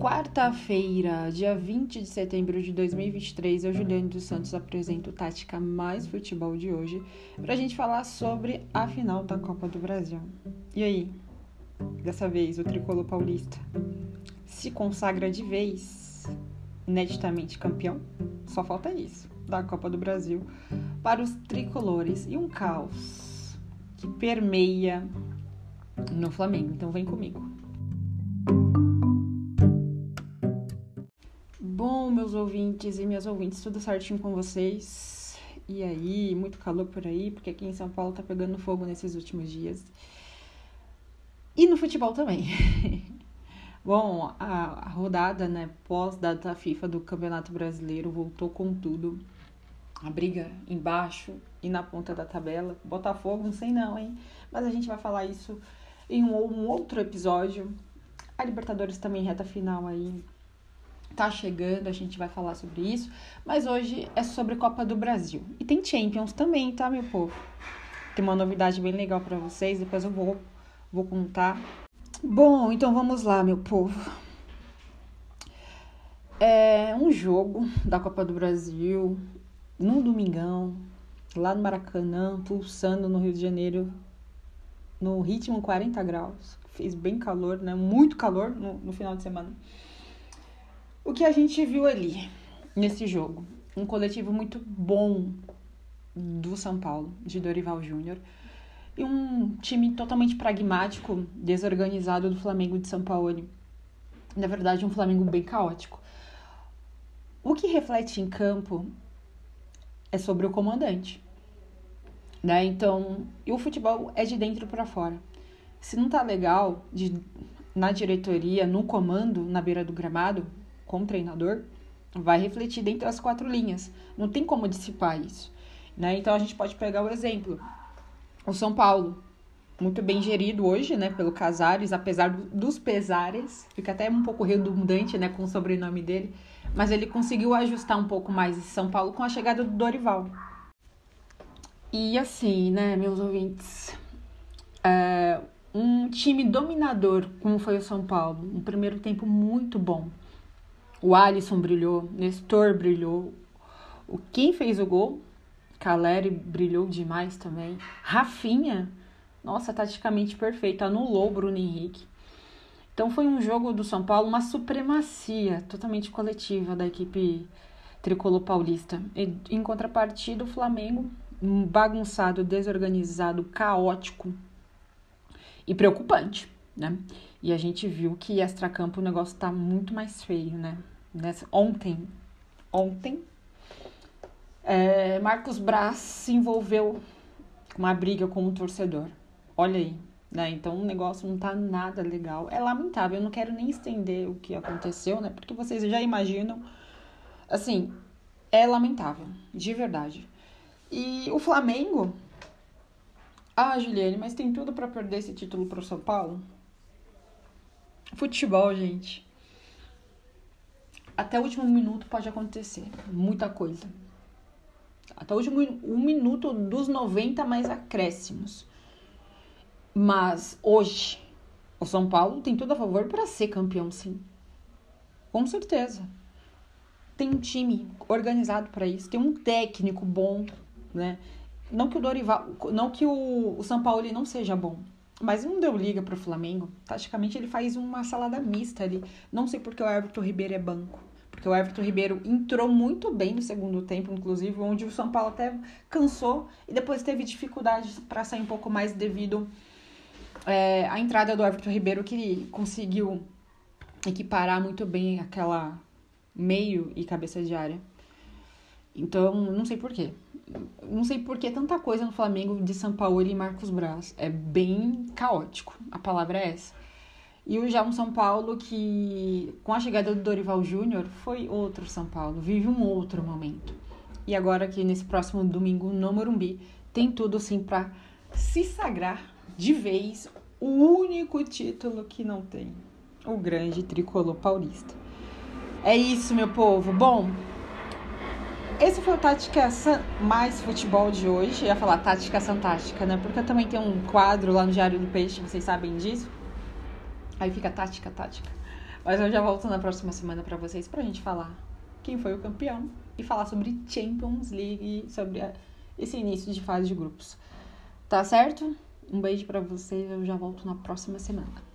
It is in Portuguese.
quarta-feira, dia 20 de setembro de 2023, eu, Juliane dos Santos, apresento Tática Mais Futebol de hoje para a gente falar sobre a final da Copa do Brasil. E aí, dessa vez o tricolor paulista se consagra de vez, ineditamente campeão? Só falta isso, da Copa do Brasil para os tricolores e um caos que permeia no Flamengo. Então vem comigo. Meus ouvintes e minhas ouvintes, tudo certinho com vocês? E aí, muito calor por aí, porque aqui em São Paulo tá pegando fogo nesses últimos dias. E no futebol também. Bom, a, a rodada, né, pós-data FIFA do Campeonato Brasileiro voltou com tudo. A briga embaixo e na ponta da tabela. Botafogo, não sei não, hein? Mas a gente vai falar isso em um, um outro episódio. A Libertadores também reta final aí tá chegando, a gente vai falar sobre isso, mas hoje é sobre Copa do Brasil. E tem Champions também, tá, meu povo? Tem uma novidade bem legal para vocês, depois eu vou vou contar. Bom, então vamos lá, meu povo. É um jogo da Copa do Brasil, num domingão, lá no Maracanã, pulsando no Rio de Janeiro, no ritmo 40 graus. Fez bem calor, né? Muito calor no, no final de semana. O que a gente viu ali nesse jogo? Um coletivo muito bom do São Paulo, de Dorival Júnior, e um time totalmente pragmático, desorganizado do Flamengo de São Paulo. Na verdade, um Flamengo bem caótico. O que reflete em campo é sobre o comandante. Né? Então, e o futebol é de dentro para fora. Se não tá legal de, na diretoria, no comando, na beira do gramado, com o treinador, vai refletir dentro das quatro linhas. Não tem como dissipar isso. Né? Então a gente pode pegar o exemplo. O São Paulo, muito bem gerido hoje, né, pelo Casares, apesar dos pesares, fica até um pouco redundante, né, com o sobrenome dele, mas ele conseguiu ajustar um pouco mais esse São Paulo com a chegada do Dorival. E assim, né, meus ouvintes, é, um time dominador como foi o São Paulo, um primeiro tempo muito bom, o Alisson brilhou, Nestor brilhou. O quem fez o gol? Caleri brilhou demais também. Rafinha, nossa, taticamente perfeito, anulou o Bruno Henrique. Então foi um jogo do São Paulo, uma supremacia totalmente coletiva da equipe tricolor paulista. E, em contrapartida, o Flamengo, um bagunçado, desorganizado, caótico e preocupante, né? E a gente viu que extra-campo o negócio tá muito mais feio, né? Nessa, ontem, ontem, é, Marcos Braz se envolveu com uma briga com um torcedor. Olha aí, né? Então o negócio não tá nada legal. É lamentável, eu não quero nem estender o que aconteceu, né? Porque vocês já imaginam. Assim, é lamentável, de verdade. E o Flamengo. Ah, Juliane, mas tem tudo para perder esse título pro São Paulo? Futebol, gente. Até o último minuto pode acontecer. Muita coisa. Até o último um minuto dos 90 mais acréscimos. Mas hoje, o São Paulo tem tudo a favor para ser campeão, sim. Com certeza. Tem um time organizado para isso, tem um técnico bom, né? Não que o Dorival, não que o, o São Paulo não seja bom, mas não deu liga pro Flamengo. Taticamente ele faz uma salada mista ali. Não sei porque o Everton Ribeiro é banco. Porque o Everton Ribeiro entrou muito bem no segundo tempo, inclusive, onde o São Paulo até cansou e depois teve dificuldades para sair um pouco mais devido é, à entrada do Everton Ribeiro, que conseguiu equiparar muito bem aquela meio e cabeça de área. Então, não sei porquê não sei por que tanta coisa no Flamengo de São Paulo e Marcos Braz. É bem caótico, a palavra é essa. E o já um São Paulo que, com a chegada do Dorival Júnior, foi outro São Paulo, vive um outro momento. E agora aqui nesse próximo domingo no Morumbi, tem tudo assim para se sagrar de vez o único título que não tem, o grande tricolor paulista. É isso, meu povo. Bom, esse foi o Tática Mais Futebol de hoje. Eu ia falar Tática Fantástica, né? Porque eu também tenho um quadro lá no Diário do Peixe, vocês sabem disso. Aí fica Tática, Tática. Mas eu já volto na próxima semana para vocês pra gente falar quem foi o campeão e falar sobre Champions League, sobre esse início de fase de grupos. Tá certo? Um beijo para vocês, eu já volto na próxima semana.